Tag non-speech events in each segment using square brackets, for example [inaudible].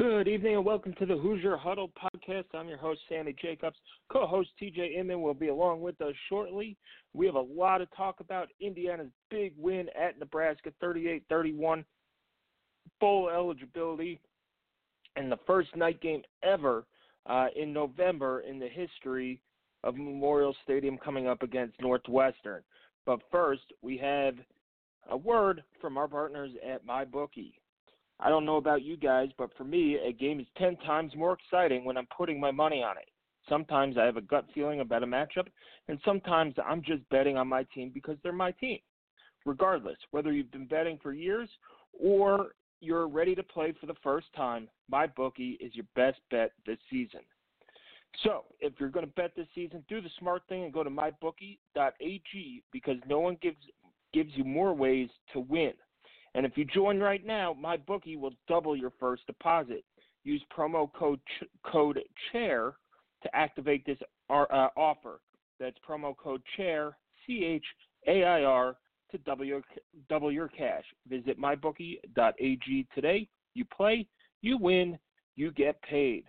Good evening and welcome to the Hoosier Huddle podcast. I'm your host, Sammy Jacobs. Co host TJ Inman will be along with us shortly. We have a lot to talk about. Indiana's big win at Nebraska 38 31, bowl eligibility, and the first night game ever uh, in November in the history of Memorial Stadium coming up against Northwestern. But first, we have a word from our partners at MyBookie. I don't know about you guys, but for me, a game is 10 times more exciting when I'm putting my money on it. Sometimes I have a gut feeling about a matchup, and sometimes I'm just betting on my team because they're my team. Regardless, whether you've been betting for years or you're ready to play for the first time, my bookie is your best bet this season. So, if you're going to bet this season, do the smart thing and go to mybookie.ag because no one gives gives you more ways to win. And if you join right now, my bookie will double your first deposit. Use promo code ch- code chair to activate this uh, offer. That's promo code chair C H A I R to double your double your cash. Visit mybookie.ag today. You play, you win, you get paid.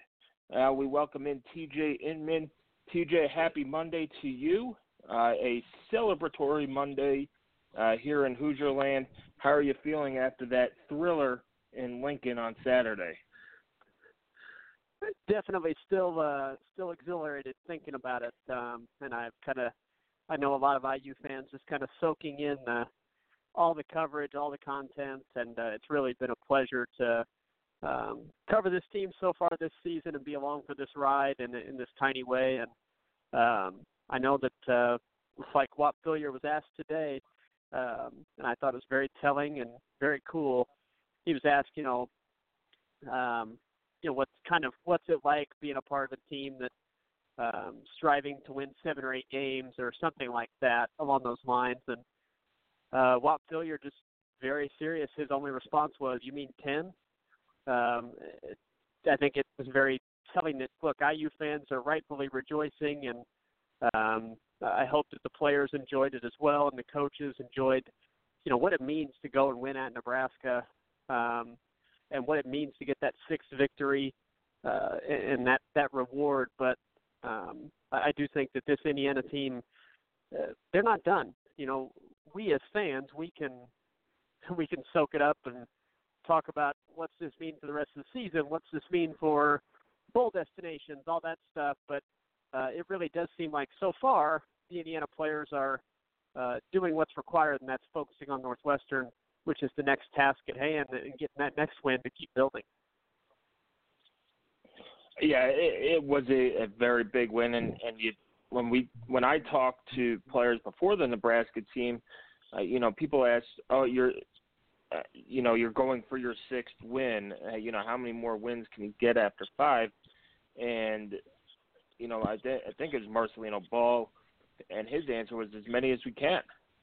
Uh, we welcome in TJ Inman. TJ, happy Monday to you. Uh, a celebratory Monday uh, here in Hoosier Land. How are you feeling after that thriller in Lincoln on Saturday? Definitely still uh, still exhilarated thinking about it, um, and I've kind of I know a lot of IU fans just kind of soaking in all the coverage, all the content, and uh, it's really been a pleasure to um, cover this team so far this season and be along for this ride in, in this tiny way. And um, I know that, uh, like Whop Philyor was asked today, um, and I thought it was very telling and very cool. He was asked, you know, um, you know, what's kind of what's it like being a part of a team that um, striving to win seven or eight games or something like that along those lines. And uh, Whop Philyor just very serious. His only response was, "You mean 10? Um, I think it was very telling that look, IU fans are rightfully rejoicing, and um, I hope that the players enjoyed it as well, and the coaches enjoyed, you know, what it means to go and win at Nebraska, um, and what it means to get that sixth victory uh, and that that reward. But um, I do think that this Indiana team, uh, they're not done. You know, we as fans, we can [laughs] we can soak it up and talk about what's this mean for the rest of the season, what's this mean for bowl destinations, all that stuff. But uh, it really does seem like so far the Indiana players are uh, doing what's required, and that's focusing on Northwestern, which is the next task at hand, and getting that next win to keep building. Yeah, it, it was a, a very big win, and and you when we when I talked to players before the Nebraska team, uh, you know, people asked, "Oh, you're uh, you know, you're going for your sixth win. Uh, you know, how many more wins can you get after five? And you know, I, th- I think it was Marcelino Ball, and his answer was as many as we can.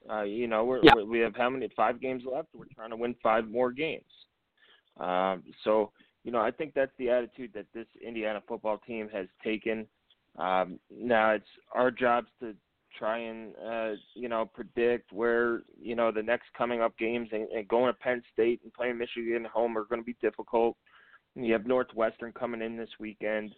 Uh, you know, we're, yeah. we're, have how many? Five games left. We're trying to win five more games. Um, so, you know, I think that's the attitude that this Indiana football team has taken. Um, now it's our jobs to try and uh, you know predict where you know the next coming up games and, and going to Penn State and playing Michigan at home are going to be difficult. And you have Northwestern coming in this weekend,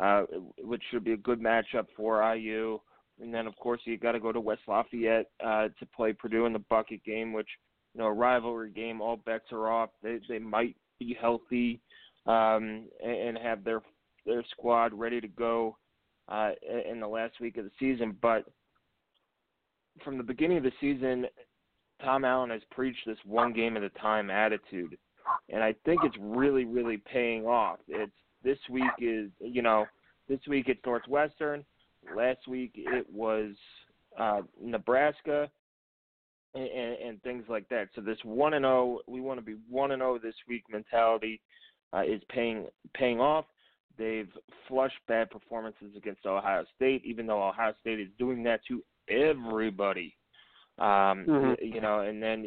uh, which should be a good matchup for IU. And then of course you got to go to West Lafayette uh, to play Purdue in the bucket game, which you know a rivalry game. All bets are off. They they might be healthy um, and, have their their squad ready to go uh, in the last week of the season, but from the beginning of the season, Tom Allen has preached this one game at a time attitude, and I think it's really, really paying off. It's this week is you know this week it's Northwestern. Last week it was uh, Nebraska. and, and things like that. So this one and zero, oh, we want to be one and zero oh this week mentality uh, is paying paying off. They've flushed bad performances against Ohio State, even though Ohio State is doing that to everybody. Um, mm-hmm. You know, and then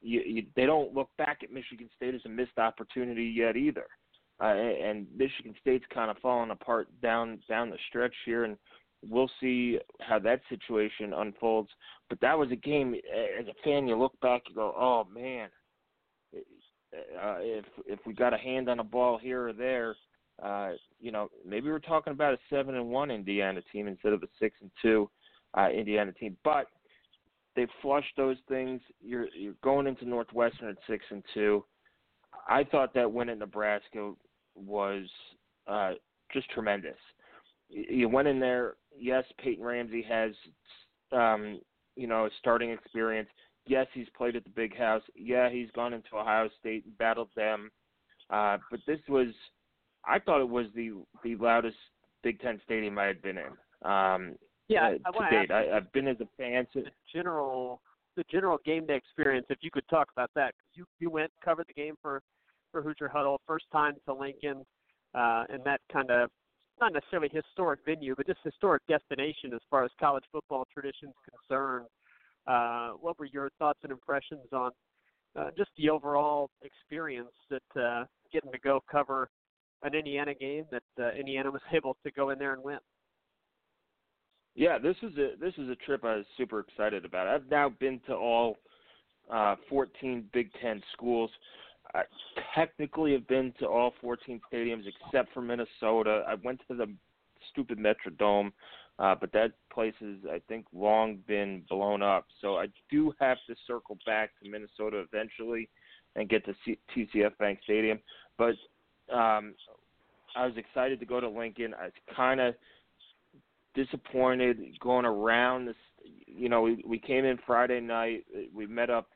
you, you, they don't look back at Michigan State as a missed opportunity yet either. Uh, and Michigan State's kind of falling apart down down the stretch here, and we'll see how that situation unfolds. But that was a game. As a fan, you look back, you go, "Oh man, uh, if if we got a hand on a ball here or there, uh, you know, maybe we're talking about a seven and one Indiana team instead of a six and two uh, Indiana team." But they flushed those things. You're you're going into Northwestern at six and two. I thought that win at Nebraska was uh, just tremendous. You went in there. Yes, Peyton Ramsey has, um, you know, starting experience. Yes, he's played at the big house. Yeah, he's gone into Ohio State and battled them. Uh, but this was, I thought it was the the loudest Big Ten stadium I had been in. Um, yeah, uh, to date, I, I've been as a fan. The general, the general game day experience. If you could talk about that, because you you went covered the game for for Hoosier Huddle, first time to Lincoln, uh, and that kind of not necessarily historic venue, but just historic destination as far as college football tradition is concerned. Uh, what were your thoughts and impressions on uh, just the overall experience that uh, getting to go cover an Indiana game that uh, Indiana was [laughs] able to go in there and win? Yeah, this is a this is a trip I was super excited about. I've now been to all uh, 14 Big Ten schools. I technically have been to all 14 stadiums except for Minnesota. I went to the stupid Metrodome, uh, but that place has, I think, long been blown up. So I do have to circle back to Minnesota eventually and get to C- TCF Bank Stadium. But um, I was excited to go to Lincoln. I kind of disappointed going around this. You know, we we came in Friday night. We met up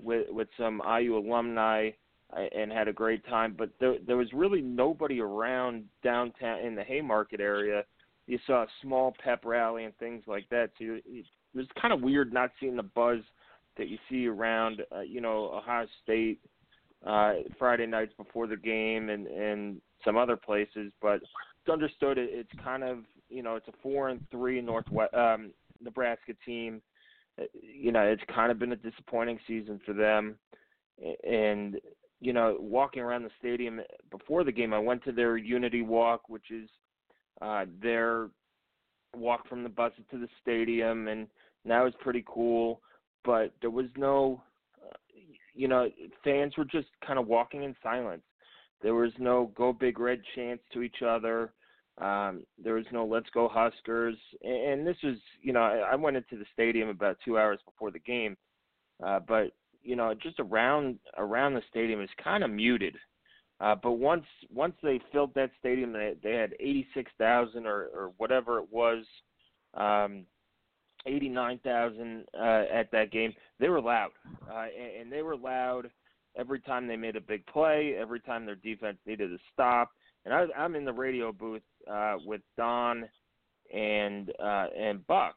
with with some IU alumni and had a great time. But there there was really nobody around downtown in the Haymarket area. You saw a small pep rally and things like that. So it was kind of weird not seeing the buzz that you see around, uh, you know, Ohio State uh, Friday nights before the game and and some other places. But understood it, it's kind of you know it's a four and three Northwest um, Nebraska team. Uh, you know, it's kind of been a disappointing season for them, and you know, walking around the stadium before the game, I went to their Unity Walk, which is uh, their walk from the bus to the stadium, and that was pretty cool. But there was no, uh, you know, fans were just kind of walking in silence. There was no "Go Big Red" chants to each other. Um, there was no "Let's Go Huskers," and this was, you know, I went into the stadium about two hours before the game, uh, but you know, just around around the stadium is kind of muted. Uh, but once once they filled that stadium, they they had 86,000 or or whatever it was, um, 89,000 uh, at that game. They were loud, uh, and, and they were loud every time they made a big play, every time their defense needed a stop. And I, I'm in the radio booth uh, with Don and uh, and Buck,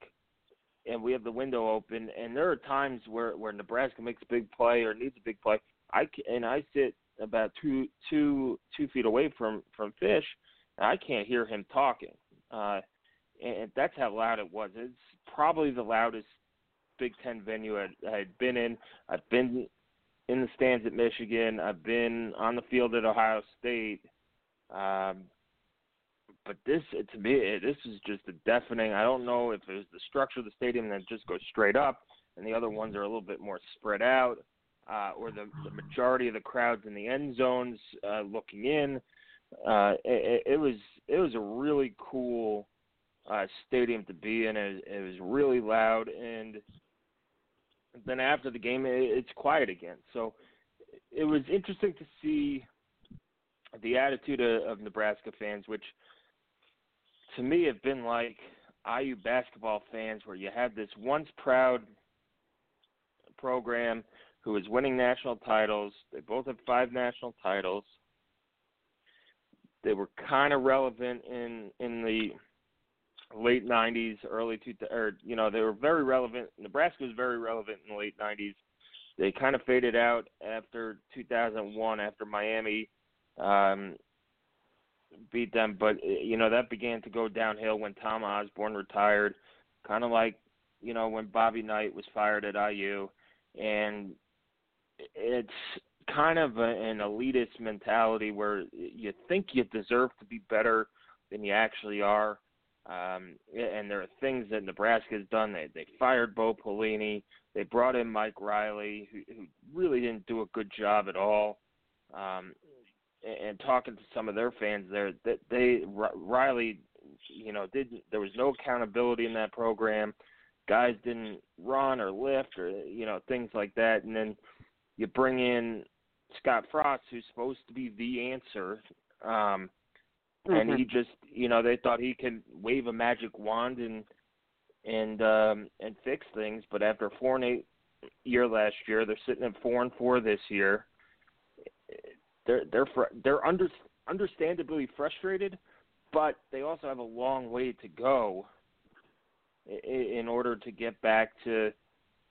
and we have the window open, and there are times where where Nebraska makes a big play or needs a big play. I and I sit about two two two feet away from from Fish, and I can't hear him talking. Uh, and that's how loud it was. It's probably the loudest Big Ten venue I, I had been in. I've been in the stands at Michigan. I've been on the field at Ohio State. Um, but this to me this is just a deafening. I don't know if it's the structure of the stadium that just goes straight up, and the other ones are a little bit more spread out, uh, or the the majority of the crowds in the end zones uh, looking in. Uh, it, it was it was a really cool uh, stadium to be in. It, it was really loud, and then after the game, it, it's quiet again. So it was interesting to see the attitude of, of Nebraska fans, which to me have been like IU basketball fans, where you have this once proud program who is winning national titles. They both have five national titles. They were kind of relevant in in the late '90s, early two, or you know, they were very relevant. Nebraska was very relevant in the late '90s. They kind of faded out after 2001, after Miami um, beat them. But you know, that began to go downhill when Tom Osborne retired, kind of like you know when Bobby Knight was fired at IU, and it's kind of a, an elitist mentality where you think you deserve to be better than you actually are. Um, and there are things that Nebraska has done. They they fired Bo Pelini. They brought in Mike Riley, who, who really didn't do a good job at all. Um, and, talking to some of their fans there, that they Riley, you know, didn't. There was no accountability in that program. Guys didn't run or lift or you know things like that. And then you bring in Scott Frost, who's supposed to be the answer. Um, mm-hmm. and he just you know they thought he could wave a magic wand and and um and fix things but after four and eight year last year they're sitting at four and four this year they're they're fr- they're under understandably frustrated but they also have a long way to go in order to get back to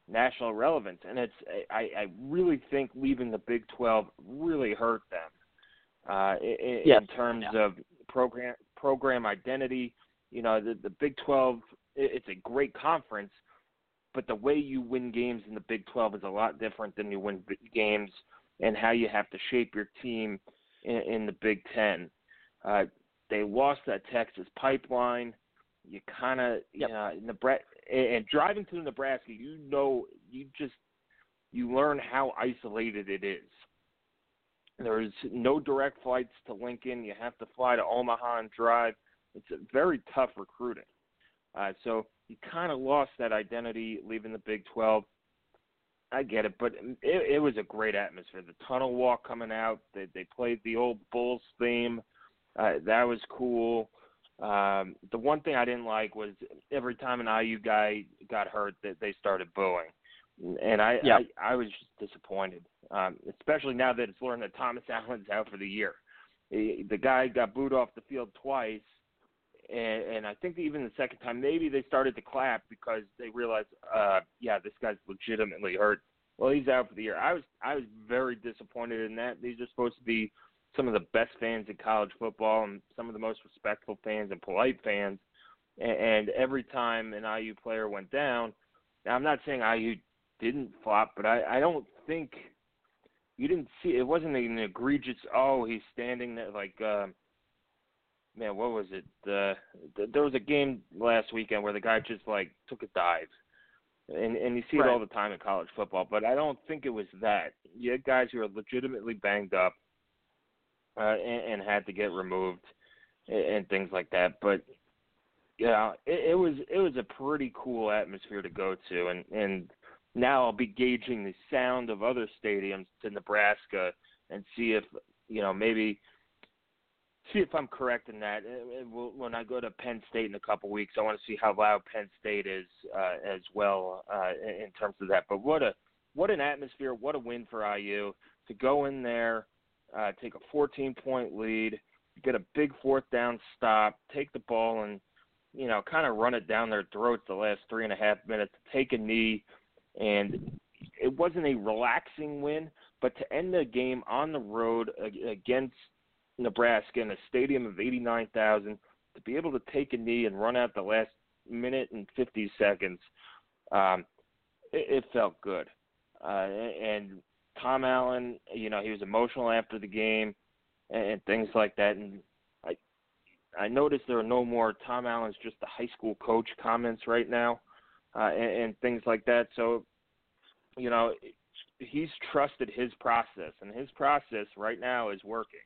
national relevance and it's I, I really think leaving the Big 12 really hurt them uh, in, yes. in terms yeah. of program program identity. You know, the the Big 12 it's a great conference, but the way you win games in the Big 12 is a lot different than you win games and how you have to shape your team in, in the Big 10. Uh, they lost that Texas pipeline. You kind of, yep. uh, Nebraska, and driving to Nebraska, you know, you just you learn how isolated it is. There's no direct flights to Lincoln. You have to fly to Omaha and drive. It's a very tough recruiting. Uh, so you kind of lost that identity leaving the Big 12. I get it, but it, it was a great atmosphere. The tunnel walk coming out, they, they played the old Bulls theme. Uh, that was cool. Um, the one thing I didn't like was every time an IU guy got hurt, that they started booing and I, yep. I I was just disappointed, um, especially now that it's learned that Thomas [laughs] Allen's out for the year. He, the guy got booed off the field twice, and, and I think even the second time maybe they started to clap because they realized, uh, yeah, this guy's legitimately hurt. Well, he's out for the year. I was I was very disappointed in that. These are supposed to be some of the best fans in college football and some of the most respectful fans and polite fans. And, and every time an IU player went down, now I'm not saying IU didn't flop, but I, I don't think you didn't see it wasn't an egregious oh he's standing there like uh, man what was it? Uh, th- there was a game last weekend where the guy just like took a dive. And and you see right. it all the time in college football but I don't think it was that. You had guys who are legitimately banged up uh, and, and had to get removed and, and things like that but yeah it, it was it was a pretty cool atmosphere to go to and and now I'll be gauging the sound of other stadiums to Nebraska and see if you know maybe see if I'm correct in that. When I go to Penn State in a couple weeks, I want to see how loud Penn State is uh, as well uh, in terms of that. But what a what an atmosphere! What a win for IU to go in there, uh, take a 14 point lead, get a big fourth down stop, take the ball and you know kind of run it down their throats the last three and a half minutes, take a knee and it wasn't a relaxing win, but to end the game on the road against Nebraska in a stadium of 89,000, to be able to take a knee and run out the last minute and 50 seconds, um, it, it felt good. Uh, and Tom Allen, you know, he was emotional after the game and, and things like that. And I, I noticed there are no more Tom Allen's just the high school coach comments right now uh, and, and things like that. So, you know, he's trusted his process, and his process right now is working.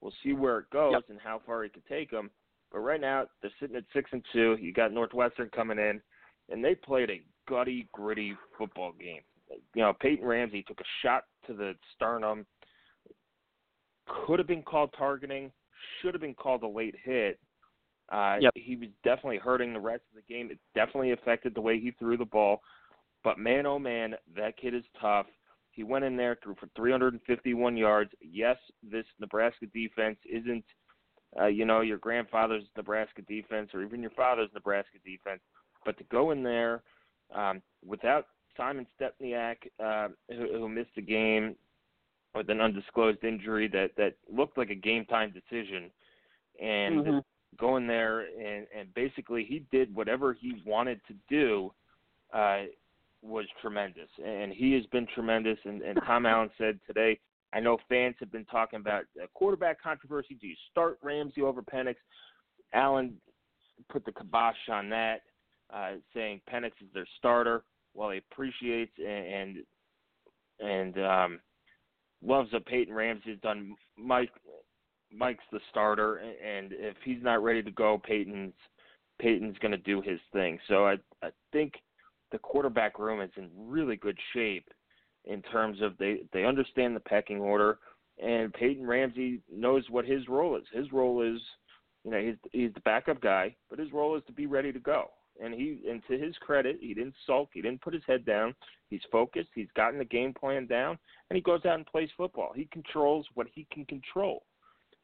We'll see where it goes yep. and how far he can take them. But right now, they're sitting at six and two. You got Northwestern coming in, and they played a gutty, gritty football game. You know, Peyton Ramsey took a shot to the sternum. Could have been called targeting. Should have been called a late hit. Uh, yep. He was definitely hurting the rest of the game. It definitely affected the way he threw the ball. But man, oh man, that kid is tough. He went in there, threw for 351 yards. Yes, this Nebraska defense isn't uh, you know, your grandfather's Nebraska defense or even your father's Nebraska defense, but to go in there um, without Simon Stepniak, uh, who, who missed the game with an undisclosed injury that that looked like a game time decision, and mm-hmm. go in there and and basically he did whatever he wanted to do. Uh, was tremendous, and he has been tremendous. And, and [laughs] Tom Allen said today I know fans have been talking about quarterback controversy. Do you start Ramsey over Penix? Allen put the kibosh on that, uh, saying Penix is their starter. While he appreciates and and and um, loves what Peyton Ramsey has done, Mike Mike's the starter, and if he's not ready to go, Peyton's Peyton's going to do his thing. So I I think the quarterback room is in really good shape in terms of they they understand the pecking order, and Peyton Ramsey knows what his role is. His role is, you know, he's he's the backup guy, but his role is to be ready to go. And he and to his credit, he didn't sulk, he didn't put his head down. He's focused, he's gotten the game plan down, and he goes out and plays football. He controls what he can control.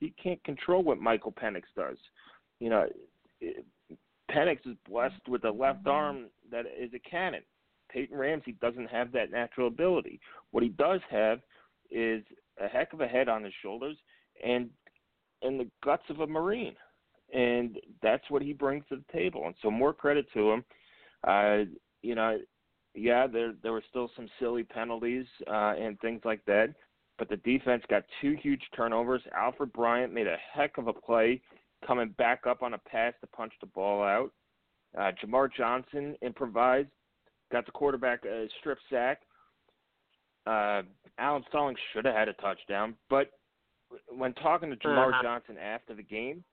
He can't control what Michael Penix does. You know, Penix is blessed with a left arm that is a cannon. Peyton Ramsey doesn't have that natural ability. What he does have is a heck of a head on his shoulders and and the guts of a Marine. And that's what he brings to the table. And so more credit to him. Uh, you know, yeah, there there were still some silly penalties uh, and things like that, but the defense got two huge turnovers. Alfred Bryant made a heck of a play coming back up on a pass to punch the ball out. Uh, Jamar Johnson improvised got the quarterback a strip sack. Uh, Allen Stallings should have had a touchdown, but when talking to Jamar uh-huh. Johnson after the game,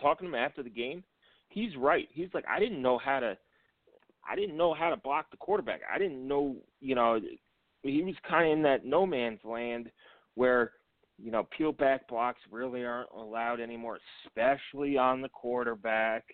talking to him after the game, he's right. He's like, I didn't know how to, I didn't know how to block the quarterback. I didn't know, you know, he was kind of in that no man's land where, you know, peel back blocks really aren't allowed anymore, especially on the quarterback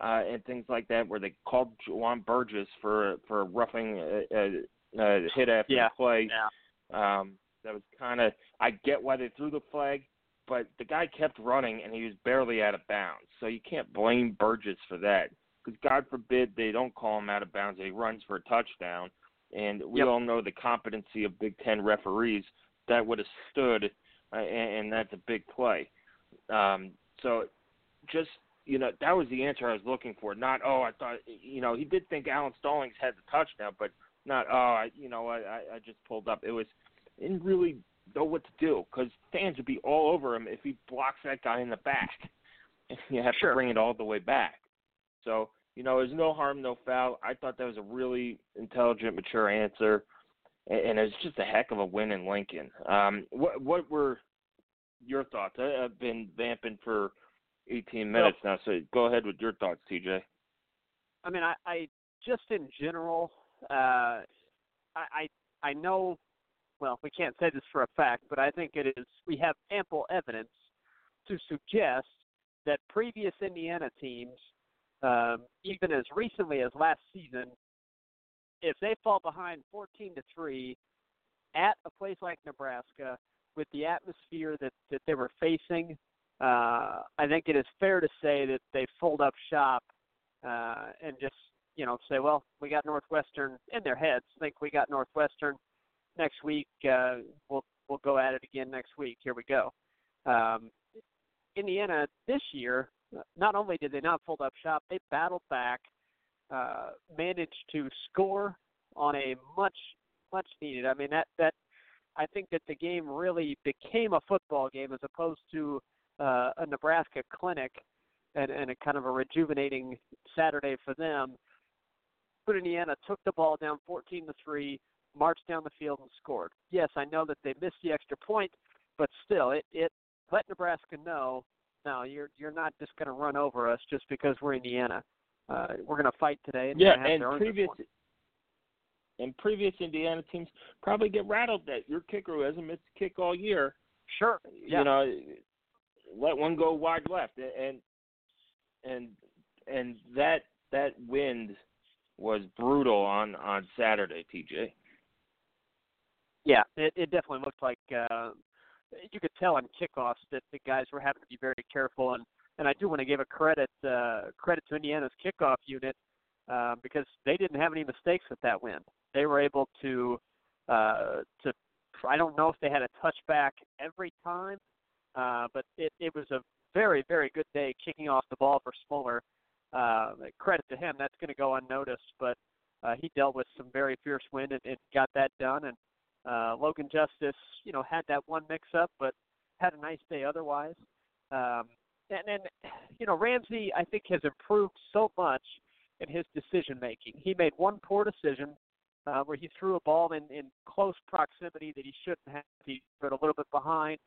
uh, and things like that, where they called Juwan Burgess for for roughing a, a, a hit after yeah. the play. Yeah. Um, that was kind of I get why they threw the flag, but the guy kept running and he was barely out of bounds. So you can't blame Burgess for that because God forbid they don't call him out of bounds and he runs for a touchdown. And we yep. all know the competency of Big Ten referees that would have stood, and, and that's a big play. Um, so just you know, that was the answer I was looking for. Not, oh, I thought, you know, he did think Alan Stallings had the touchdown, but not, oh, I, you know, I, I just pulled up. It was, didn't really know what to do because fans would be all over him if he blocks that guy in the back. [laughs] you have sure. to bring it all the way back. So, you know, there's no harm, no foul. I thought that was a really intelligent, mature answer, and, it was just a heck of a win in Lincoln. Um, what, what were your thoughts? I, I've been vamping for 18 minutes well, now. So go ahead with your thoughts, TJ. I mean, I, I just in general, uh, I, I know. Well, we can't say this for a fact, but I think it is. We have ample evidence to suggest that previous Indiana teams, um, even as recently as last season, if they fall behind 14 to three at a place like Nebraska, with the atmosphere that that they were facing uh, I think it is fair to say that they fold up shop uh, and just you know say, well, we got Northwestern in their heads. Think we got Northwestern next week. Uh, we'll we'll go at it again next week. Here we go. Um, Indiana this year, not only did they not fold up shop, they battled back, uh, managed to score on a much much needed. I mean that that I think that the game really became a football game as opposed to uh, a Nebraska clinic and, and a kind of a rejuvenating Saturday for them. But Indiana took the ball down 14 to three, marched down the field and scored. Yes, I know that they missed the extra point, but still, it it let Nebraska know. No, you're you're not just going to run over us just because we're Indiana. Uh, we're going to fight today. And yeah, and previous and previous Indiana teams probably get rattled that your kicker who hasn't missed a kick all year. Sure. Yeah. You know, let one go wide left, and and and that that wind was brutal on on Saturday, TJ. Yeah, it, it definitely looked like uh, you could tell on kickoffs that the guys were having to be very careful. And and I do want to give a credit uh, credit to Indiana's kickoff unit uh, because they didn't have any mistakes with that win. They were able to uh, to I don't know if they had a touchback every time, uh, but it, it was a very very good day kicking off the ball for Smoller. Uh, credit to him. That's going to go unnoticed, but uh, he dealt with some very fierce wind and, and got that done. And uh, Logan Justice, you know, had that one mix-up, but had a nice day otherwise. Um, and then, you know, Ramsey, I think, has improved so much in his decision making. He made one poor decision uh, where he threw a ball in, in close proximity that he shouldn't have. He put a little bit behind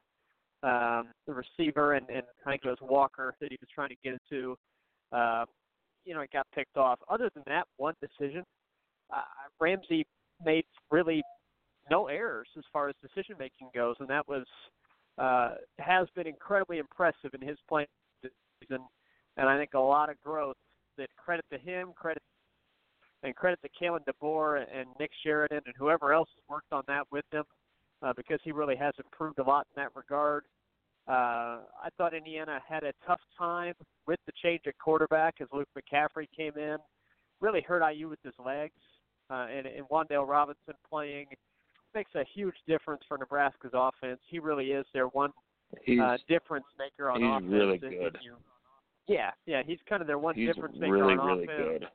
um, the receiver, and, and I think it was Walker that he was trying to get it to. Uh, you know, it got picked off. Other than that one decision, uh, Ramsey made really no errors as far as decision making goes, and that was uh, has been incredibly impressive in his playing season, and I think a lot of growth. That credit to him, credit and credit to Kalen DeBoer and Nick Sheridan and whoever else has worked on that with him, uh, because he really has improved a lot in that regard. Uh, I thought Indiana had a tough time with the change at quarterback as Luke McCaffrey came in, really hurt IU with his legs, uh, and, and Wan'Dale Robinson playing makes a huge difference for Nebraska's offense. He really is their one uh, difference maker on he's offense. really good. You, yeah, yeah, he's kind of their one he's difference maker really, on really offense. good.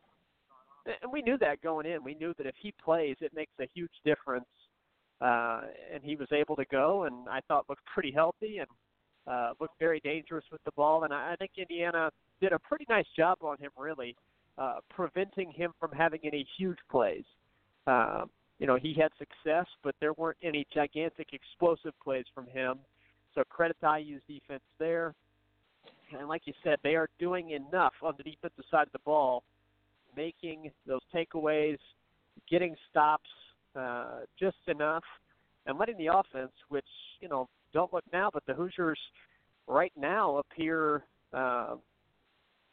And we knew that going in. We knew that if he plays, it makes a huge difference. Uh, and he was able to go, and I thought looked pretty healthy and uh, looked very dangerous with the ball. And I, I think Indiana did a pretty nice job on him, really, uh, preventing him from having any huge plays. Um, you know, he had success, but there weren't any gigantic explosive plays from him. So credit to IU's defense there. And like you said, they are doing enough on the defensive side of the ball, making those takeaways, getting stops uh, just enough, and letting the offense, which, you know, don't look now, but the Hoosiers right now appear uh,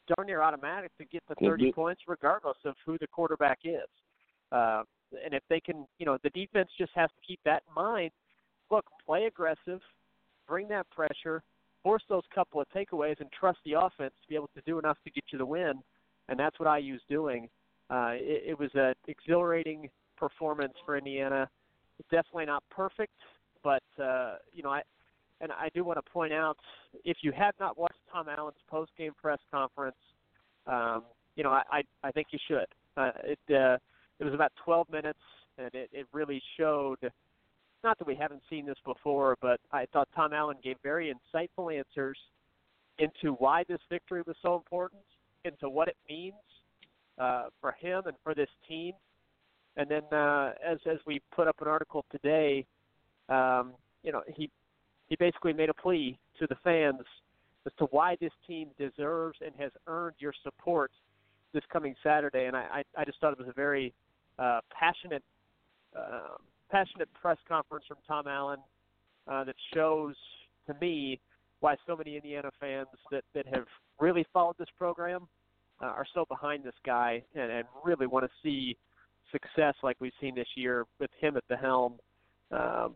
darn near automatic to get the 30 points regardless of who the quarterback is. Uh, and if they can, you know, the defense just has to keep that in mind. Look, play aggressive, bring that pressure, force those couple of takeaways, and trust the offense to be able to do enough to get you the win. And that's what IU's doing. Uh, it, it was an exhilarating performance for Indiana. Definitely not perfect, but uh, you know, I and I do want to point out if you have not watched Tom Allen's post-game press conference, um, you know, I I, I think you should. Uh, it uh, it was about 12 minutes, and it, it really showed. Not that we haven't seen this before, but I thought Tom Allen gave very insightful answers into why this victory was so important, into what it means uh, for him and for this team. And then, uh, as as we put up an article today, um, you know, he he basically made a plea to the fans as to why this team deserves and has earned your support this coming Saturday. And I I, I just thought it was a very uh, passionate, uh, passionate press conference from Tom Allen uh, that shows to me why so many Indiana fans that that have really followed this program uh, are so behind this guy and, and really want to see success like we've seen this year with him at the helm. Um,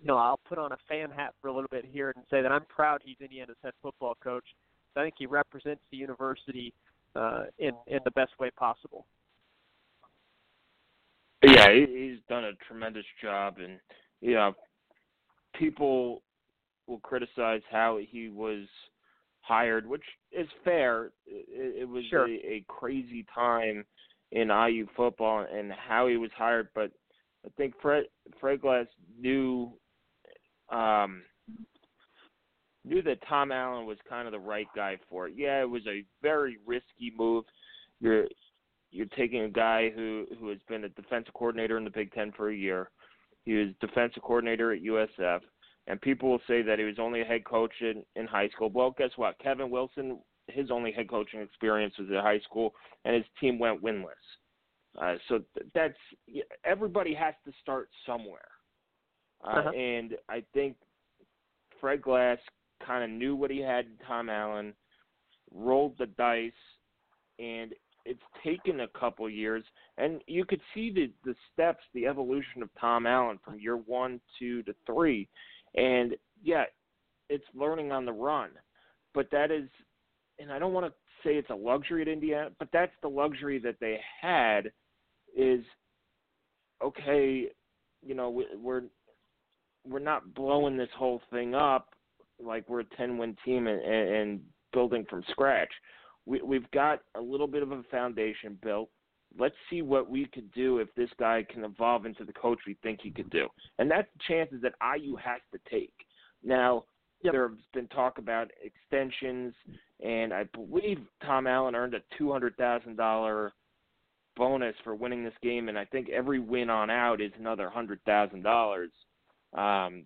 you know, I'll put on a fan hat for a little bit here and say that I'm proud he's Indiana's head football coach. I think he represents the university uh, in in the best way possible. Yeah, he's done a tremendous job, and you know, people will criticize how he was hired, which is fair. It, it was sure. a, a crazy time in IU football and how he was hired, but I think Fred Fred Glass knew um, knew that Tom Allen was kind of the right guy for it. Yeah, it was a very risky move. You're you're taking a guy who who has been a defensive coordinator in the Big Ten for a year. He was defensive coordinator at USF, and people will say that he was only a head coach in in high school. Well, guess what? Kevin Wilson, his only head coaching experience was at high school, and his team went winless. Uh, so th- that's everybody has to start somewhere, uh, uh-huh. and I think Fred Glass kind of knew what he had in Tom Allen, rolled the dice, and it's taken a couple years, and you could see the the steps, the evolution of Tom Allen from year one, two to three, and yeah, it's learning on the run. But that is, and I don't want to say it's a luxury at Indiana, but that's the luxury that they had. Is okay, you know, we're we're not blowing this whole thing up like we're a 10 win team and, and building from scratch. We, we've got a little bit of a foundation built. Let's see what we could do if this guy can evolve into the coach we think he could do. And that's the chances that IU has to take. Now, yep. there's been talk about extensions, and I believe Tom Allen earned a $200,000 bonus for winning this game, and I think every win on out is another $100,000 um,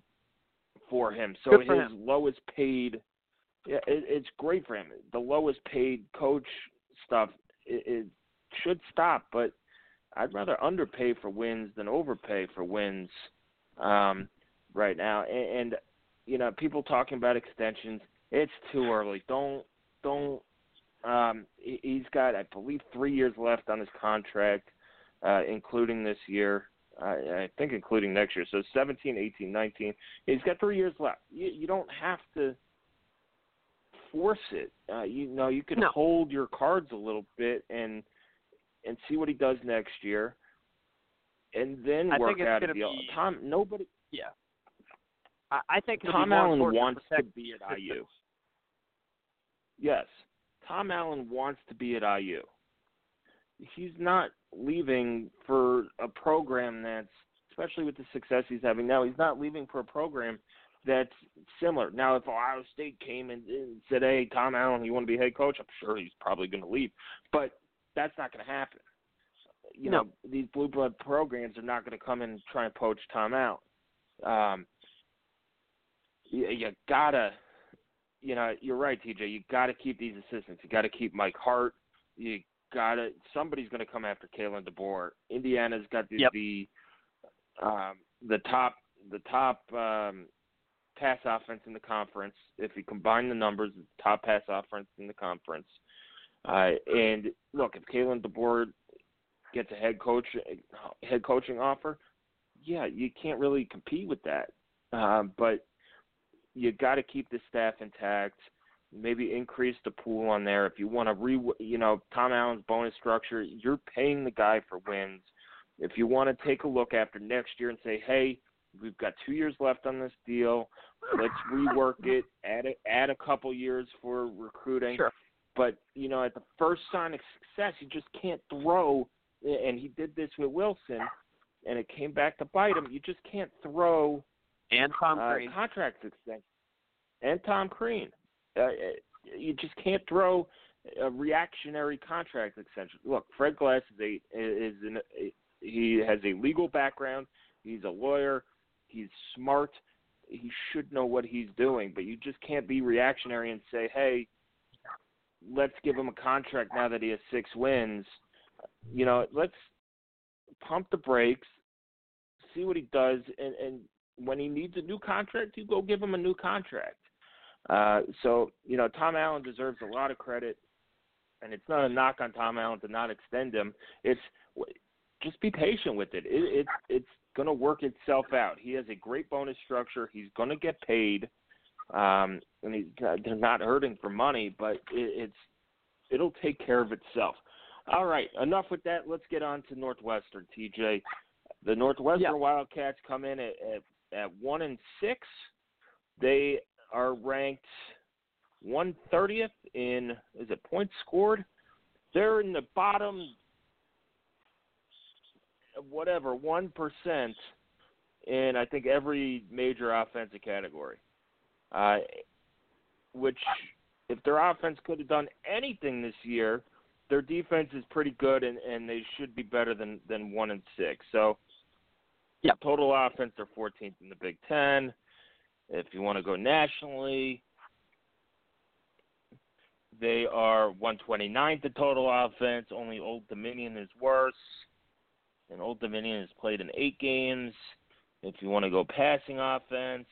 for him. So for his him. lowest paid, yeah, it, it's great for him. The lowest paid coach stuff it, it should stop, but I'd rather underpay for wins than overpay for wins um, right now. And, and you know, people talking about extensions, it's too early. Don't don't. Um, he's got, I believe, three years left on his contract, uh, including this year. I, I think including next year. So 17, 18, 19. He's got three years left. You, you don't have to force it. Uh, you know, you can no. hold your cards a little bit and and see what he does next year, and then I work out a deal. Be, Tom, nobody. Yeah. I, I think Tom Allen wants to, to be at IU. Yes, Tom Allen wants to be at IU. He's not leaving for a program that's, especially with the success he's having now, he's not leaving for a program that's similar. Now, if Ohio State came and, and said, "Hey, Tom Allen, you want to be head coach?" I'm sure he's probably going to leave, but that's not going to happen. You no. know, these blue blood programs are not going to come in and try and poach Tom Allen. Um, you, you gotta, you know, you're right, TJ. You got to keep these assistants. You got to keep Mike Hart. You got to. Somebody's going to come after Kalen DeBoer. Indiana's got the yep. the um, the top the top um, pass offense in the conference. If you combine the numbers, top pass offense in the conference. Uh, and look, if Kalen DeBoer gets a head coach head coaching offer, yeah, you can't really compete with that. Um, but you got to keep the staff intact. Maybe increase the pool on there. If you want to re, you know, Tom Allen's bonus structure, you're paying the guy for wins. If you want to take a look after next year and say, hey, we've got two years left on this deal, let's rework it, add a, add a couple years for recruiting. Sure. But you know, at the first sign of success, you just can't throw. And he did this with Wilson, and it came back to bite him. You just can't throw and Tom uh, Crean. contract extension and Tom Crean. Uh, you just can't throw a reactionary contract extension. Look, Fred Glass is a is an, he has a legal background. He's a lawyer. He's smart. He should know what he's doing. But you just can't be reactionary and say, "Hey, let's give him a contract now that he has six wins." You know, let's pump the brakes, see what he does, and, and when he needs a new contract, you go give him a new contract. Uh, so you know, Tom Allen deserves a lot of credit, and it's not a knock on Tom Allen to not extend him. It's just be patient with it. it it's it's going to work itself out. He has a great bonus structure. He's going to get paid, um, and he's they're not hurting for money, but it, it's it'll take care of itself. All right, enough with that. Let's get on to Northwestern, TJ. The Northwestern yeah. Wildcats come in at, at at one and six. They are ranked 130th in is it points scored? They're in the bottom whatever one percent in I think every major offensive category. Uh, which if their offense could have done anything this year, their defense is pretty good and, and they should be better than, than one and six. So yeah. total offense they're fourteenth in the Big Ten. If you want to go nationally, they are 129th in total offense. Only Old Dominion is worse. And Old Dominion has played in eight games. If you want to go passing offense,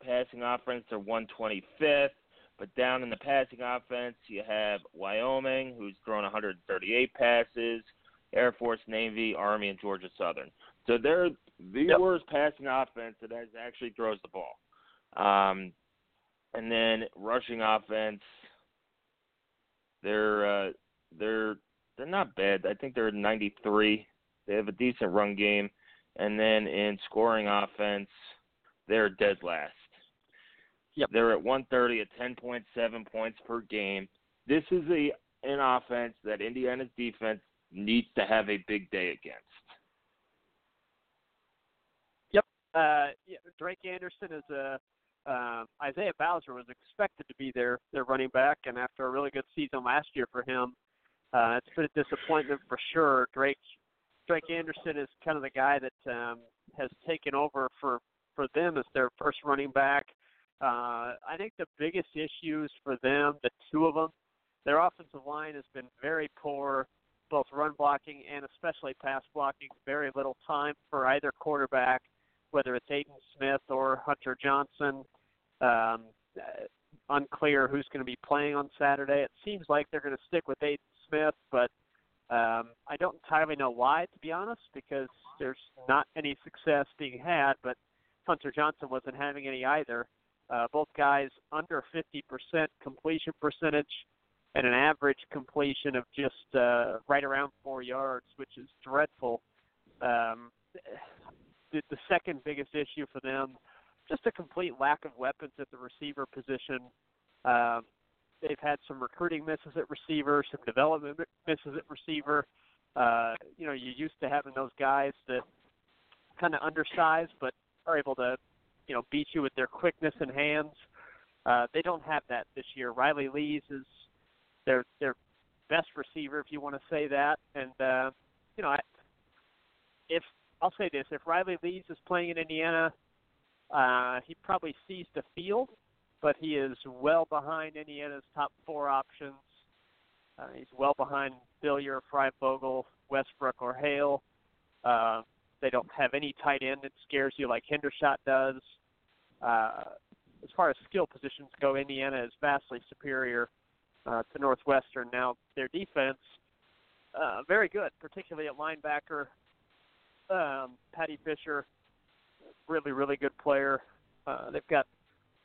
passing offense, they're 125th. But down in the passing offense, you have Wyoming, who's thrown 138 passes, Air Force, Navy, Army, and Georgia Southern. So they're the yep. worst passing offense that has actually throws the ball. Um, and then rushing offense, they're uh, they're they're not bad. I think they're 93. They have a decent run game, and then in scoring offense, they're dead last. Yep. They're at 130 at 10.7 points per game. This is a an offense that Indiana's defense needs to have a big day against. Yep. Uh, yeah, Drake Anderson is a. Uh, Isaiah Bowser was expected to be their their running back, and after a really good season last year for him, uh, it's been a disappointment for sure. Drake Drake Anderson is kind of the guy that um, has taken over for for them as their first running back. Uh, I think the biggest issues for them, the two of them, their offensive line has been very poor, both run blocking and especially pass blocking. Very little time for either quarterback, whether it's Aidan Smith or Hunter Johnson. Um, uh, unclear who's going to be playing on Saturday. It seems like they're going to stick with Aidan Smith, but um, I don't entirely know why, to be honest, because there's not any success being had. But Hunter Johnson wasn't having any either. Uh, both guys under 50% completion percentage and an average completion of just uh, right around four yards, which is dreadful. Um, the, the second biggest issue for them, just a complete lack of weapons at the receiver position. Um, they've had some recruiting misses at receiver, some development misses at receiver. Uh, you know, you used to having those guys that kind of undersized, but are able to, you know, beat you with their quickness and hands. Uh, they don't have that this year. Riley Lees is their their best receiver, if you want to say that. And uh, you know, I, if I'll say this, if Riley Lees is playing in Indiana, uh, he probably sees the field, but he is well behind Indiana's top four options. Uh, he's well behind Philyor, Fryfogle, Westbrook, or Hale. Uh, they don't have any tight end that scares you like Hendershot does. Uh, as far as skill positions go, Indiana is vastly superior uh, to Northwestern. Now, their defense, uh, very good, particularly at linebacker. Um, Paddy Fisher, really, really good player. Uh, they've got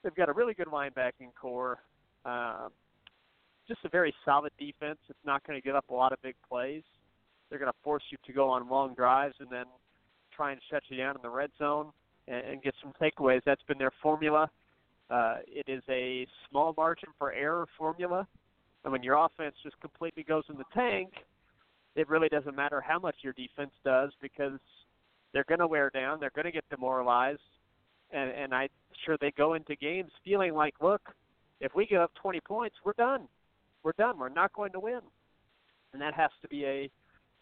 they've got a really good linebacking corps. Um, just a very solid defense. It's not going to get up a lot of big plays. They're going to force you to go on long drives and then try and shut you down in the red zone and, and get some takeaways. That's been their formula. Uh, it is a small margin for error formula. And when your offense just completely goes in the tank, it really doesn't matter how much your defense does because they're going to wear down, they're going to get demoralized, and and I'm sure they go into games feeling like, look, if we give up 20 points, we're done, we're done, we're not going to win, and that has to be a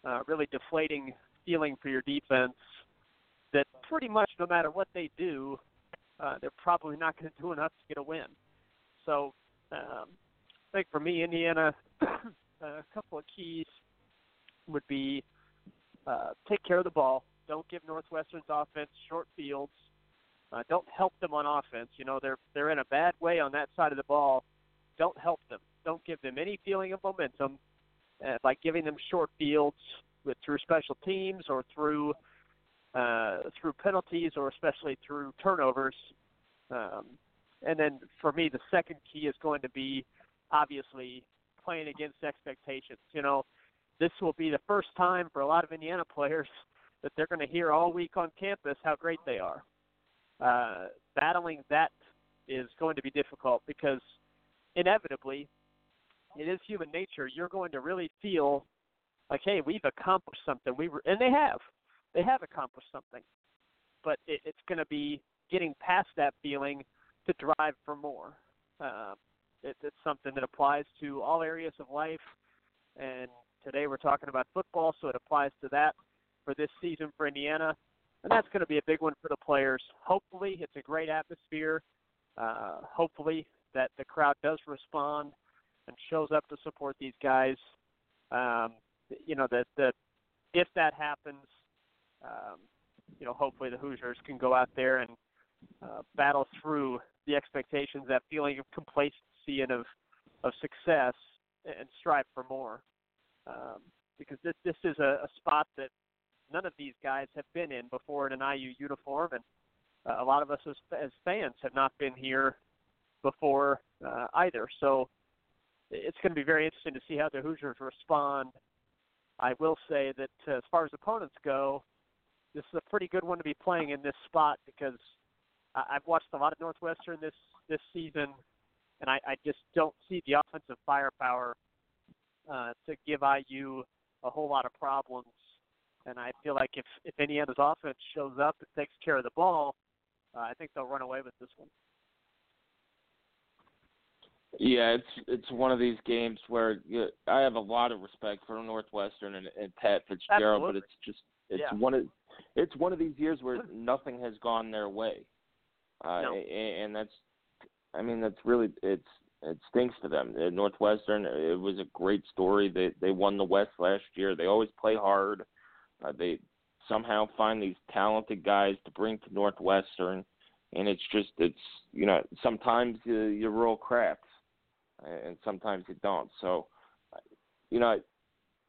uh, really deflating feeling for your defense. That pretty much no matter what they do, uh, they're probably not going to do enough to get a win. So um, I think for me, Indiana, [clears throat] a couple of keys would be uh, take care of the ball. Don't give Northwestern's offense short fields. Uh, don't help them on offense. You know they're they're in a bad way on that side of the ball. Don't help them. Don't give them any feeling of momentum uh, by giving them short fields with through special teams or through uh, through penalties or especially through turnovers. Um, and then for me, the second key is going to be obviously playing against expectations. You know, this will be the first time for a lot of Indiana players that they're going to hear all week on campus how great they are. Uh, battling that is going to be difficult because inevitably, it is human nature. You're going to really feel like, hey, we've accomplished something. We were, and they have, they have accomplished something. But it, it's going to be getting past that feeling to drive for more. Uh, it, it's something that applies to all areas of life. And today we're talking about football, so it applies to that for this season for Indiana. And that's going to be a big one for the players. Hopefully, it's a great atmosphere. Uh, hopefully, that the crowd does respond and shows up to support these guys. Um, you know that that if that happens, um, you know hopefully the Hoosiers can go out there and uh, battle through the expectations, that feeling of complacency and of of success and strive for more. Um, because this this is a, a spot that none of these guys have been in before in an IU uniform, and uh, a lot of us as, as fans have not been here before uh, either. So it's going to be very interesting to see how the Hoosiers respond. I will say that uh, as far as opponents go, this is a pretty good one to be playing in this spot because I- I've watched a lot of Northwestern this this season, and I, I just don't see the offensive firepower uh, to give IU a whole lot of problems. And I feel like if if Indiana's offense shows up and takes care of the ball, uh, I think they'll run away with this one. Yeah, it's it's one of these games where you, I have a lot of respect for Northwestern and, and Pat Fitzgerald, Absolutely. but it's just it's Yeah. one of it's one of these years where [laughs] nothing has gone their way, uh, No. a- and that's I mean that's really it's it stinks to them. Uh, Northwestern, it was a great story. They they won the West last year. They always play hard. Uh, they somehow find these talented guys to bring to Northwestern, and it's just it's you know sometimes you, you roll craps, and sometimes you don't. So, you know,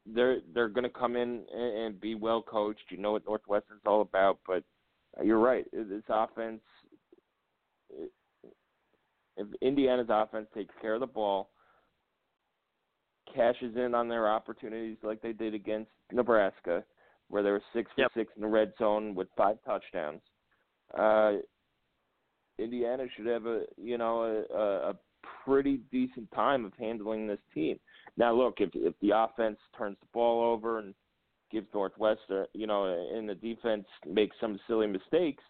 they're they're going to come in and, and be well coached. You know what Northwestern's all about, but uh, you're right. This offense, if Indiana's offense takes care of the ball, cashes in on their opportunities like they did against Nebraska, where they were six for Yep. six in the red zone with five touchdowns. Uh, Indiana should have a you know a, a, a pretty decent time of handling this team. Now, look, if if the offense turns the ball over and gives Northwestern, you know, and the defense makes some silly mistakes,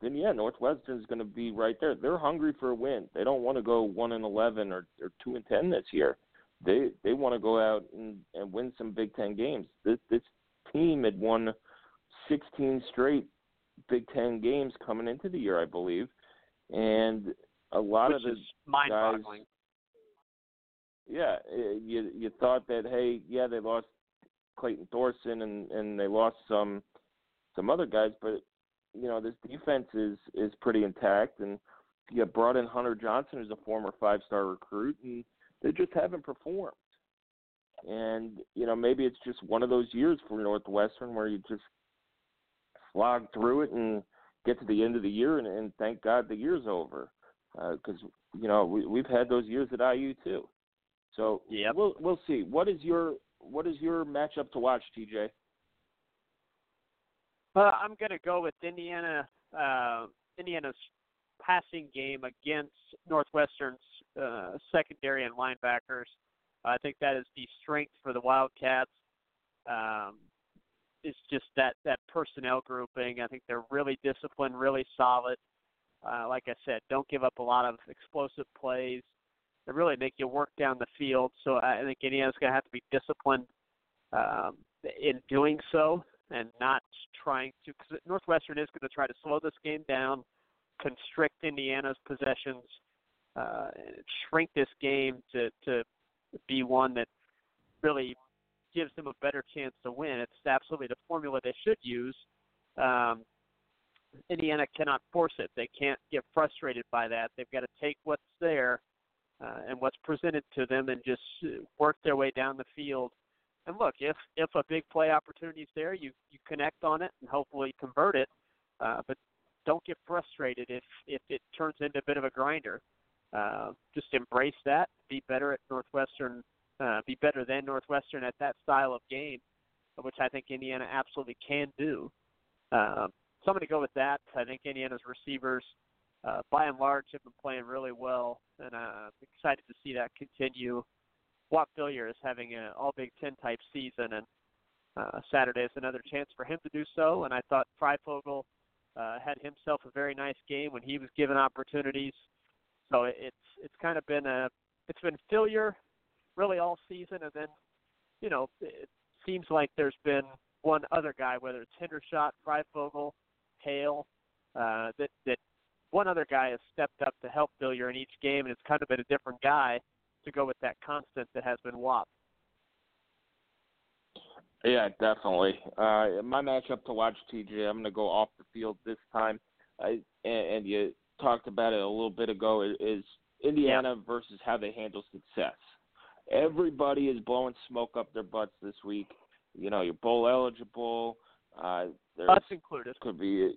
then yeah, Northwestern's going to be right there. They're hungry for a win. They don't want to go one and eleven or, or two and ten this year. They they want to go out and, and win some Big Ten games. This this team had won sixteen straight Big Ten games coming into the year, I believe, and a lot which of the mind-boggling. yeah, eh, you you thought that hey, yeah, they lost Clayton Thorson and and they lost some some other guys, but you know this defense is is pretty intact, and you brought in Hunter Johnson, who's a former five star recruit, and they just haven't performed. And you know maybe it's just one of those years for Northwestern where you just slog through it and get to the end of the year, and, and thank God the year's over, because you know we we've had those years at IU too. So yeah, we'll we'll see. What is your what is your matchup to watch, TJ? Uh, I'm going to go with Indiana. Uh, Indiana's passing game against Northwestern's uh, secondary and linebackers. I think that is the strength for the Wildcats. Um, it's just that that personnel grouping. I think they're really disciplined, really solid. Uh, like I said, don't give up a lot of explosive plays. They really make you work down the field. So I think Indiana's going to have to be disciplined um, in doing so and not trying to. Because Northwestern is going to try to slow this game down, constrict Indiana's possessions, uh, shrink this game to to be one that really gives them a better chance to win. It's absolutely the formula they should use. Um, Indiana cannot force it. They can't get frustrated by that. They've got to take what's there uh, and what's presented to them and just uh, work their way down the field. And look, if if a big play opportunity is there, you you connect on it and hopefully convert it. Uh, but don't get frustrated if if it turns into a bit of a grinder. Uh, just embrace that. Be better at Northwestern. Uh, be better than Northwestern at that style of game, which I think Indiana absolutely can do. Um, so I'm going to go with that. I think Indiana's receivers, uh, by and large, have been playing really well, and uh, I'm excited to see that continue. Whop Philyor is having an All Big Ten type season, and uh, Saturday is another chance for him to do so. And I thought Fryfogle uh, had himself a very nice game when he was given opportunities. So it's it's kind of been a it's been Philyor really all season, and then you know it seems like there's been one other guy, whether it's Hendershot, Fryfogle, Hale, uh, that that one other guy has stepped up to help Philyor in each game, and it's kind of been a different guy to go with that constant that has been Whop. Yeah, definitely. Uh, my matchup to watch, TJ, I'm going to go off the field this time. I, and, and you talked about it a little bit ago. Is, Indiana versus how they handle success. Everybody is blowing smoke up their butts this week. You know, you're bowl eligible. Uh, Us included. could be,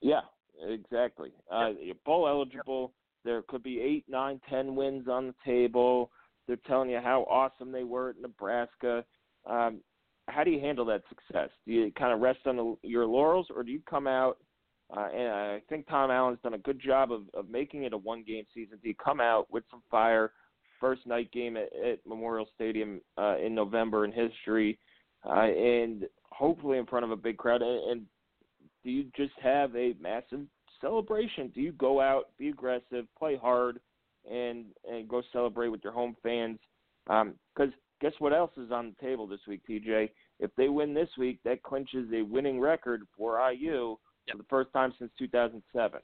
yeah, exactly. Uh, you're bowl eligible. There could be eight, nine, ten wins on the table. They're telling you how awesome they were at Nebraska. Um, how do you handle that success? Do you kind of rest on the, your laurels, or do you come out? Uh, and I think Tom Allen's done a good job of, of making it a one-game season. Do you come out with some fire? First night game at, at Memorial Stadium uh, in November in history, uh, and hopefully in front of a big crowd. And, and do you just have a massive celebration? Do you go out, be aggressive, play hard, and and go celebrate with your home fans? Because um, guess what else is on the table this week, TJ? If they win this week, that clinches a winning record for IU yep. for the first time since 2007.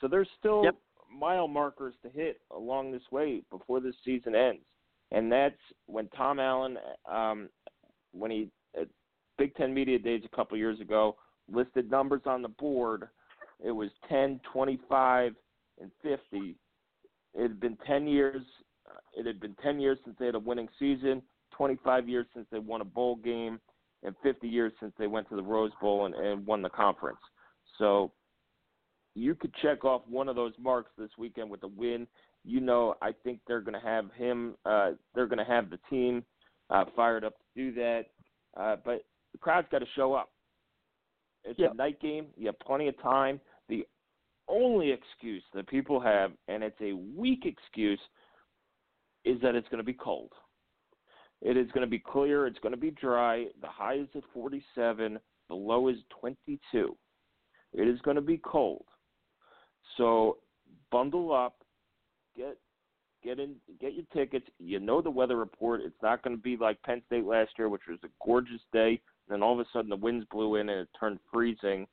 So there's still yep. mile markers to hit along this way before this season ends, and that's when Tom Allen, um, when he at Big Ten Media Days a couple years ago, listed numbers on the board. It was 10, 25, and 50. It had been 10 years it had been 10 years since they had a winning season, 25 years since they won a bowl game, and 50 years since they went to the Rose Bowl and, and won the conference. So you could check off one of those marks this weekend with a win. You know, I think they're going to have him. Uh, they're going to have the team uh, fired up to do that. Uh, but the crowd's got to show up. It's yep. a night game. You have plenty of time. The only excuse that people have, and it's a weak excuse, is that it's going to be cold. It is going to be clear. It's going to be dry. The high is at 47. The low is 22. It is going to be cold. So bundle up. Get get in get your tickets. You know the weather report. It's not going to be like Penn State last year, which was a gorgeous day. And then all of a sudden the winds blew in and it turned freezing,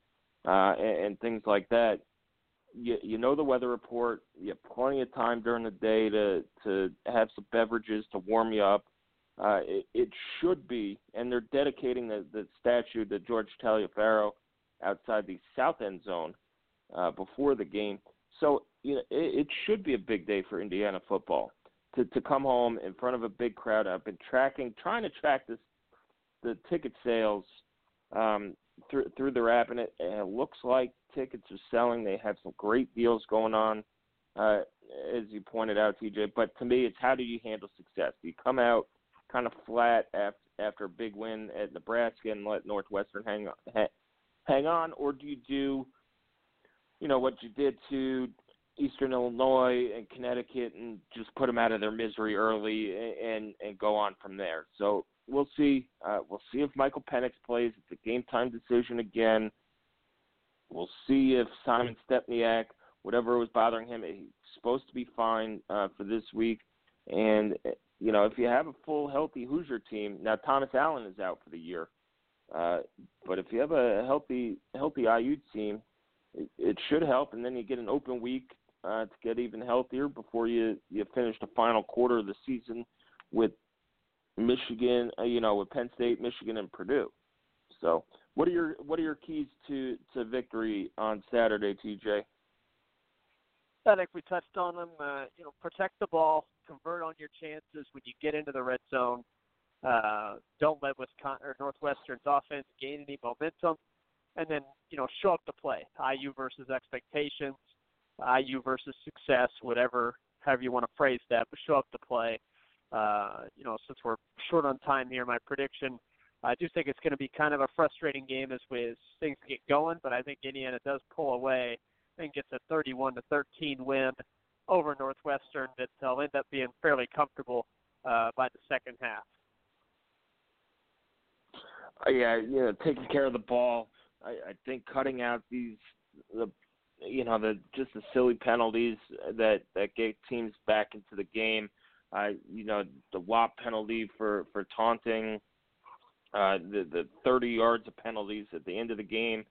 uh, and, and things like that you you know the weather report. You have plenty of time during the day to to have some beverages to warm you up. Uh, it, it should be, and they're dedicating the, the statue to George Taliaferro outside the south end zone uh, before the game. So you know it, it should be a big day for Indiana football to to come home in front of a big crowd. I've been tracking, trying to track this the ticket sales um, through through their app, and it, and it looks like tickets are selling. They have some great deals going on, uh, as you pointed out, TJ. But to me, it's how do you handle success? Do you come out kind of flat after after a big win at Nebraska and let Northwestern hang on, hang on, or do you do, you know, what you did to Eastern Illinois and Connecticut and just put them out of their misery early and and go on from there? So we'll see. Uh, we'll see if Michael Penix plays. It's a game time decision again. We'll see if Simon Stepaniak, whatever was bothering him, he's supposed to be fine uh, for this week. And you know, if you have a full healthy Hoosier team, now Thomas Allen is out for the year. Uh, but if you have a healthy healthy IU team, it, it should help. And then you get an open week uh, to get even healthier before you you finish the final quarter of the season with Michigan, uh, you know, with Penn State, Michigan, and Purdue. So, what are your what are your keys to to victory on Saturday, TJ? I think we touched on them. Uh, you know, protect the ball, convert on your chances when you get into the red zone. Uh, don't let Wisconsin or Northwestern's offense gain any momentum, and then you know show up to play. IU versus expectations, IU versus success, whatever, however you want to phrase that, but show up to play. Uh, you know, since we're short on time here, my prediction, I do think it's going to be kind of a frustrating game as, as things get going, but I think Indiana does pull away and gets a 31 to 13 win over Northwestern that they'll end up being fairly comfortable uh, by the second half. Uh, yeah, you know, taking care of the ball. I, I think cutting out these the you know the just the silly penalties that that get teams back into the game uh, you know, the Whop penalty for for taunting, uh, the the 30 yards of penalties at the end of the game,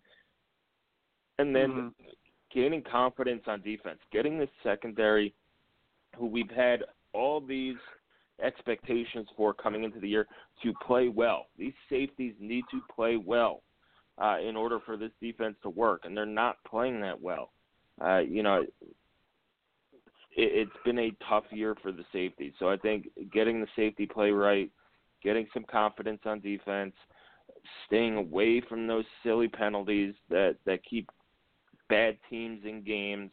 and then mm-hmm. gaining confidence on defense, getting the secondary, who we've had all these expectations for coming into the year to play well. These safeties need to play well uh, in order for this defense to work, and they're not playing that well. Uh, you know, it, it's been a tough year for the safety. So I think getting the safety play right, getting some confidence on defense, staying away from those silly penalties that that keep bad teams in games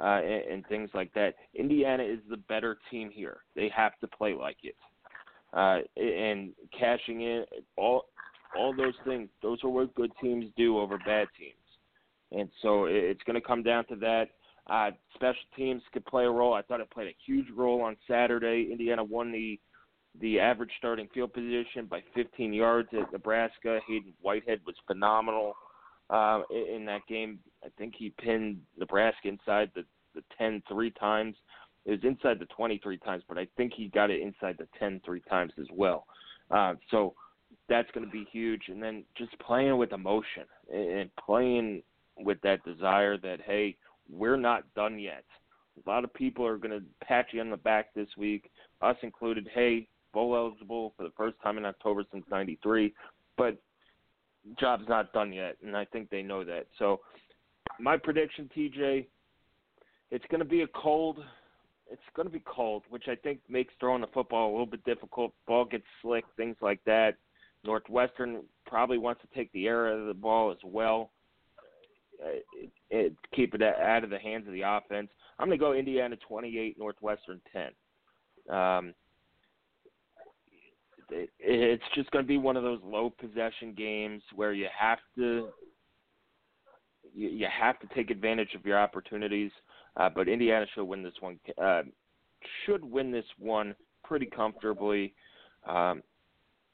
uh, and, and things like that. Indiana is the better team here. They have to play like it. Uh, and cashing in all all those things. Those are what good teams do over bad teams. And so it's going to come down to that. Uh, special teams could play a role. I thought it played a huge role on Saturday. Indiana won the the average starting field position by 15 yards at Nebraska. Haydon Whitehead was phenomenal uh, in that game. I think he pinned Nebraska inside the the 10 three times. It was inside the 23 times, but I think he got it inside the 10 three times as well. Uh, so that's going to be huge. And then just playing with emotion and playing with that desire that hey, we're not done yet. A lot of people are going to pat you on the back this week, us included. Hey, bowl eligible for the first time in October since '93, but job's not done yet, and I think they know that. So, my prediction, TJ, it's going to be a cold. It's going to be cold, which I think makes throwing the football a little bit difficult. Ball gets slick, things like that. Northwestern probably wants to take the air out of the ball as well. Uh, it, it, keep it out of the hands of the offense. I'm going to go Indiana 28, Northwestern 10. Um, it, it's just going to be one of those low possession games where you have to you, you have to take advantage of your opportunities. Uh, but Indiana should win this one. Uh, should win this one pretty comfortably. Um,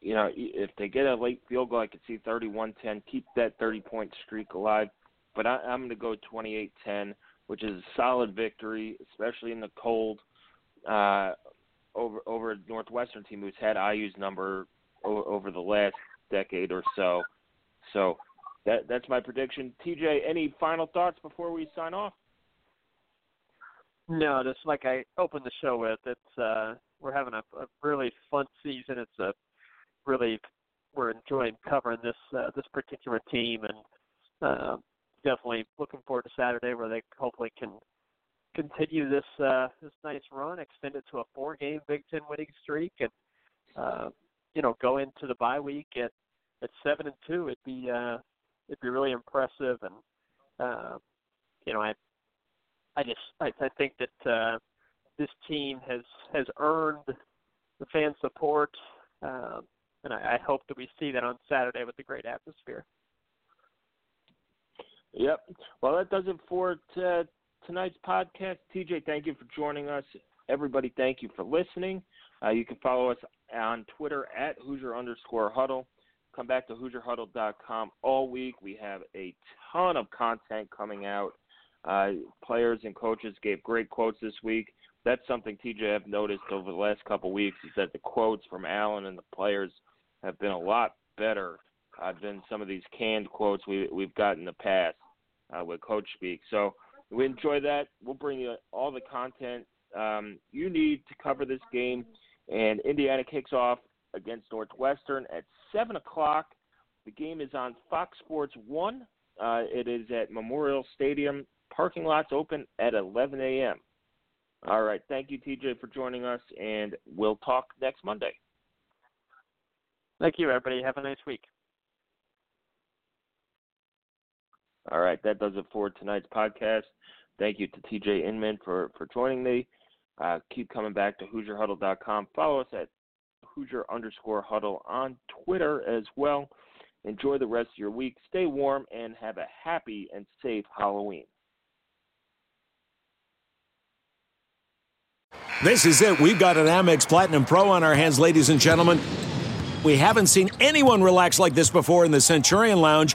you know, if they get a late field goal, I could see 31-10, keep that 30-point streak alive. But I, I'm going to go 28-10, which is a solid victory, especially in the cold. Uh, over over Northwestern team who's had IU's number o- over the last decade or so. So that that's my prediction. TJ, any final thoughts before we sign off? No, just like I opened the show with, it's uh we're having a, a really fun season. It's a really we're enjoying covering this uh, this particular team and uh, definitely looking forward to Saturday where they hopefully can continue this uh, this nice run, extend it to a four game Big Ten winning streak, and uh, you know go into the bye week at at seven and two. It'd be uh, it'd be really impressive, and uh, you know I I just I, I think that uh, this team has has earned the fan support, um, and I, I hope that we see that on Saturday with the great atmosphere. Yep. Well, that does it for t- tonight's podcast. TJ, thank you for joining us. Everybody, thank you for listening. Uh, you can follow us on Twitter at Hoosier underscore huddle. Come back to HoosierHuddle.com all week. We have a ton of content coming out. Uh, players and coaches gave great quotes this week. That's something TJ have noticed over the last couple of weeks is that the quotes from Allen and the players have been a lot better uh, than some of these canned quotes we, we've got in the past uh, with Coach Speak. So we enjoy that. We'll bring you all the content um, you need to cover this game. And Indiana kicks off against Northwestern at 7 o'clock. The game is on Fox Sports 1. Uh, it is at Memorial Stadium. Parking lots open at 11 a.m. All right. Thank you, TJ, for joining us, and we'll talk next Monday. Thank you, everybody. Have a nice week. All right, that does it for tonight's podcast. Thank you to TJ Inman for, for joining me. Uh, keep coming back to HoosierHuddle.com. Follow us at Hoosier underscore huddle on Twitter as well. Enjoy the rest of your week. Stay warm and have a happy and safe Halloween. This is it. We've got an Amex Platinum Pro on our hands, ladies and gentlemen. We haven't seen anyone relax like this before in the Centurion Lounge.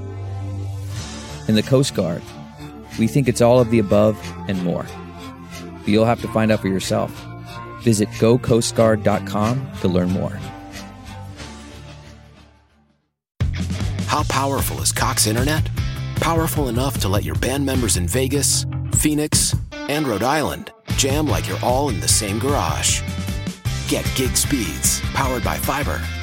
In the Coast Guard, we think it's all of the above and more. But you'll have to find out for yourself. Visit gocoastguard.com to learn more. How powerful is Cox Internet? Powerful enough to let your band members in Vegas, Phoenix, and Rhode Island jam like you're all in the same garage. Get gig speeds powered by fiber